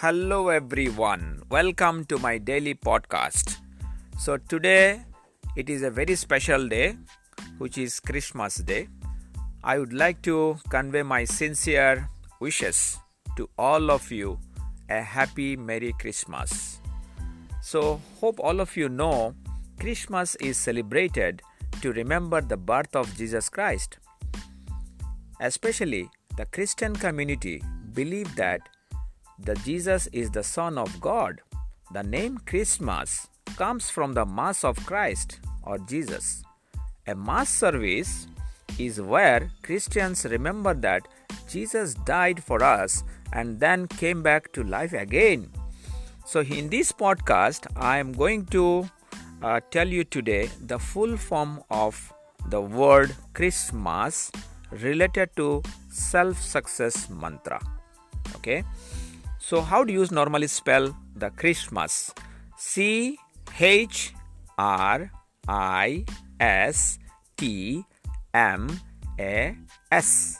Hello, everyone. Welcome to my daily podcast. So, today it is a very special day, which is Christmas Day. I would like to convey my sincere wishes to all of you a happy Merry Christmas. So, hope all of you know Christmas is celebrated to remember the birth of Jesus Christ. Especially the Christian community believe that the Jesus is the Son of God. The name Christmas comes from the Mass of Christ or Jesus. A Mass service is where Christians remember that Jesus died for us and then came back to life again. So, in this podcast, I am going to uh, tell you today the full form of the word Christmas related to self success mantra. Okay, so how do you normally spell the Christmas? C H R I S T M A S.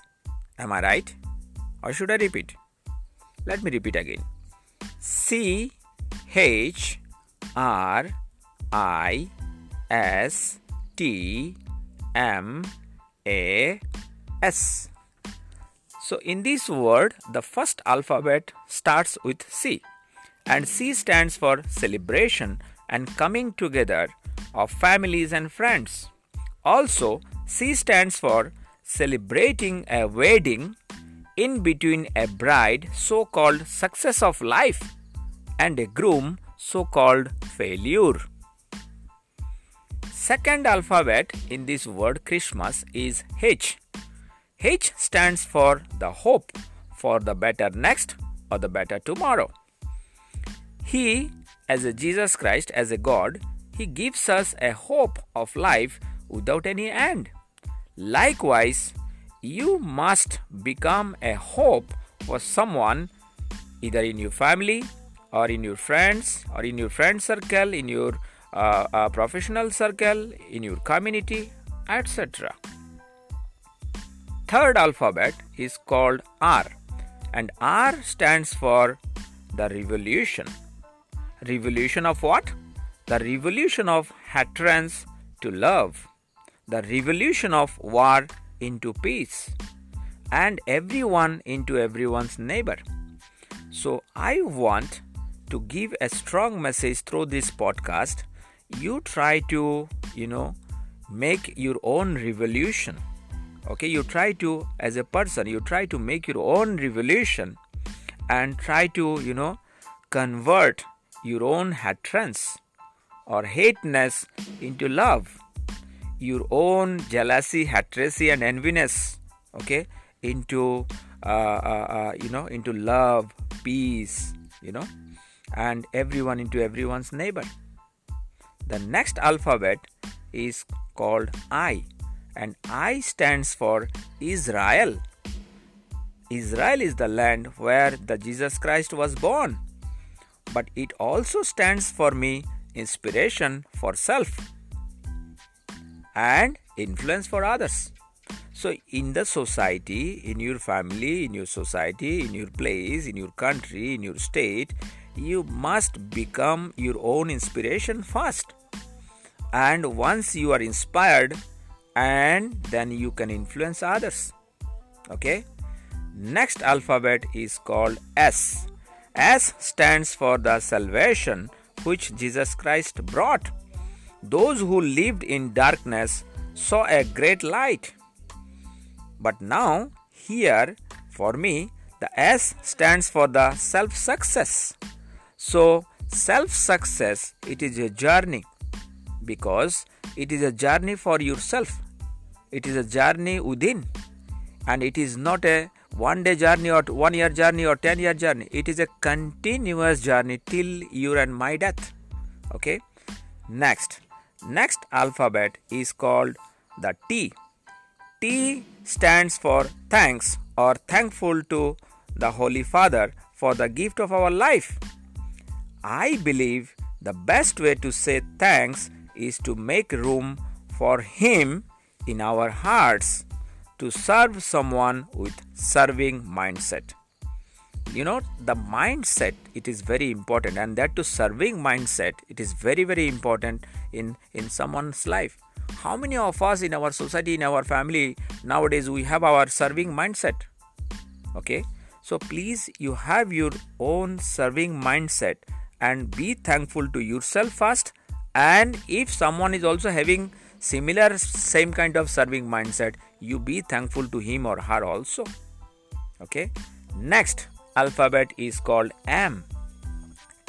Am I right? Or should I repeat? Let me repeat again. C H R I S T M A S. So, in this word, the first alphabet starts with C, and C stands for celebration and coming together of families and friends. Also, C stands for celebrating a wedding in between a bride, so called success of life, and a groom, so called failure. Second alphabet in this word Christmas is H H stands for the hope for the better next or the better tomorrow. He, as a Jesus Christ, as a God, He gives us a hope of life without any end. Likewise, you must become a hope for someone either in your family or in your friends or in your friend circle, in your uh, uh, professional circle, in your community, etc third alphabet is called R, and R stands for the revolution. Revolution of what? The revolution of hatred to love, the revolution of war into peace, and everyone into everyone's neighbor. So, I want to give a strong message through this podcast. You try to, you know, make your own revolution okay you try to as a person you try to make your own revolution and try to you know convert your own hatreds or hateness into love your own jealousy hatred and enviness okay into uh, uh, uh, you know into love peace you know and everyone into everyone's neighbor. The next alphabet is called i and I stands for Israel. Israel is the land where the Jesus Christ was born. But it also stands for me inspiration for self and influence for others. So, in the society, in your family, in your society, in your place, in your country, in your state, you must become your own inspiration first. And once you are inspired, and then you can influence others. Okay? Next alphabet is called s. S stands for the salvation which jesus christ brought. Those who lived in darkness saw a great light. But now here for me the s stands for the self success so self success it is a journey because it is a journey for yourself it is a journey within and it is not a one day journey or one year journey or 10 year journey. It is a continuous journey till your and my death. Okay? Next. Next alphabet is called the t. T stands for thanks or thankful to the holy father for the gift of our life. I believe the best way to say thanks is to make room for him in our hearts to serve someone with serving mindset. You know the mindset it is very important and that to serving mindset it is very very important in in someone's life. How many of us in our society in our family nowadays we have our serving mindset? Okay. So please you have your own serving mindset and be thankful to yourself first. And if someone is also having similar same kind of serving mindset you be thankful to him or her also. Okay? Next alphabet is called m.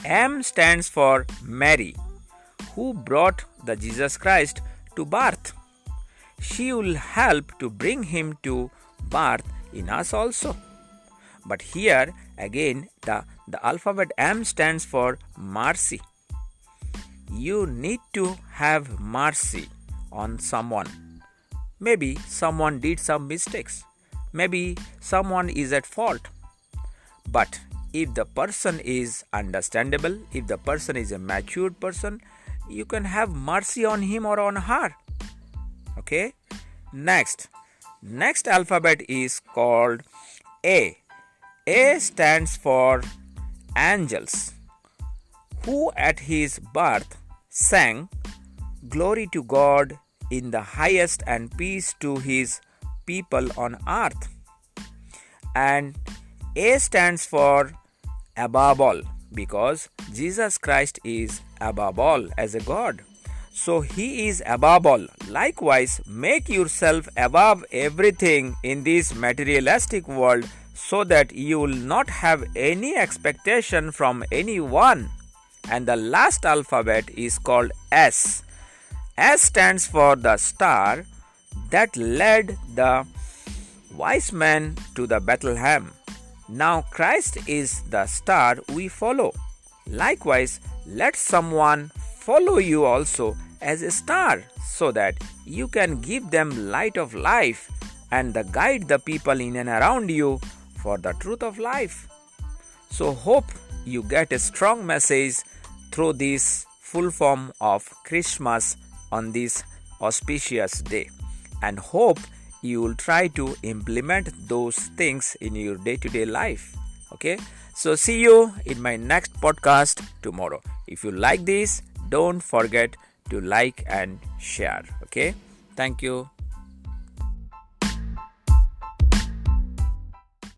M stands for mary who brought the jesus christ to birth. She will help to bring him to birth in us also. But here again the, the alphabet m stands for mercy. You need to have mercy on someone. Maybe someone did some mistakes. Maybe someone is at fault. But if the person is understandable, if the person is a matured person, you can have mercy on him or on her. Okay? Next. Next alphabet is called A. A stands for angels, who at his birth sang Glory to God in the highest and peace to his people on earth. And A stands for above all because Jesus Christ is above all as a God. So he is above all. Likewise, make yourself above everything in this materialistic world so that you will not have any expectation from anyone. And the last alphabet is called S S stands for the star that led the wise men to the Bethlehem. Now Christ is the star we follow. Likewise, let someone follow you also as a star so that you can give them light of life and the guide the people in and around you for the truth of life. So hope you get a strong message through this full form of Christmas on this auspicious day and hope you will try to implement those things in your day to day life. Okay, so see you in my next podcast tomorrow. If you like this, don't forget to like and share. Okay, thank you.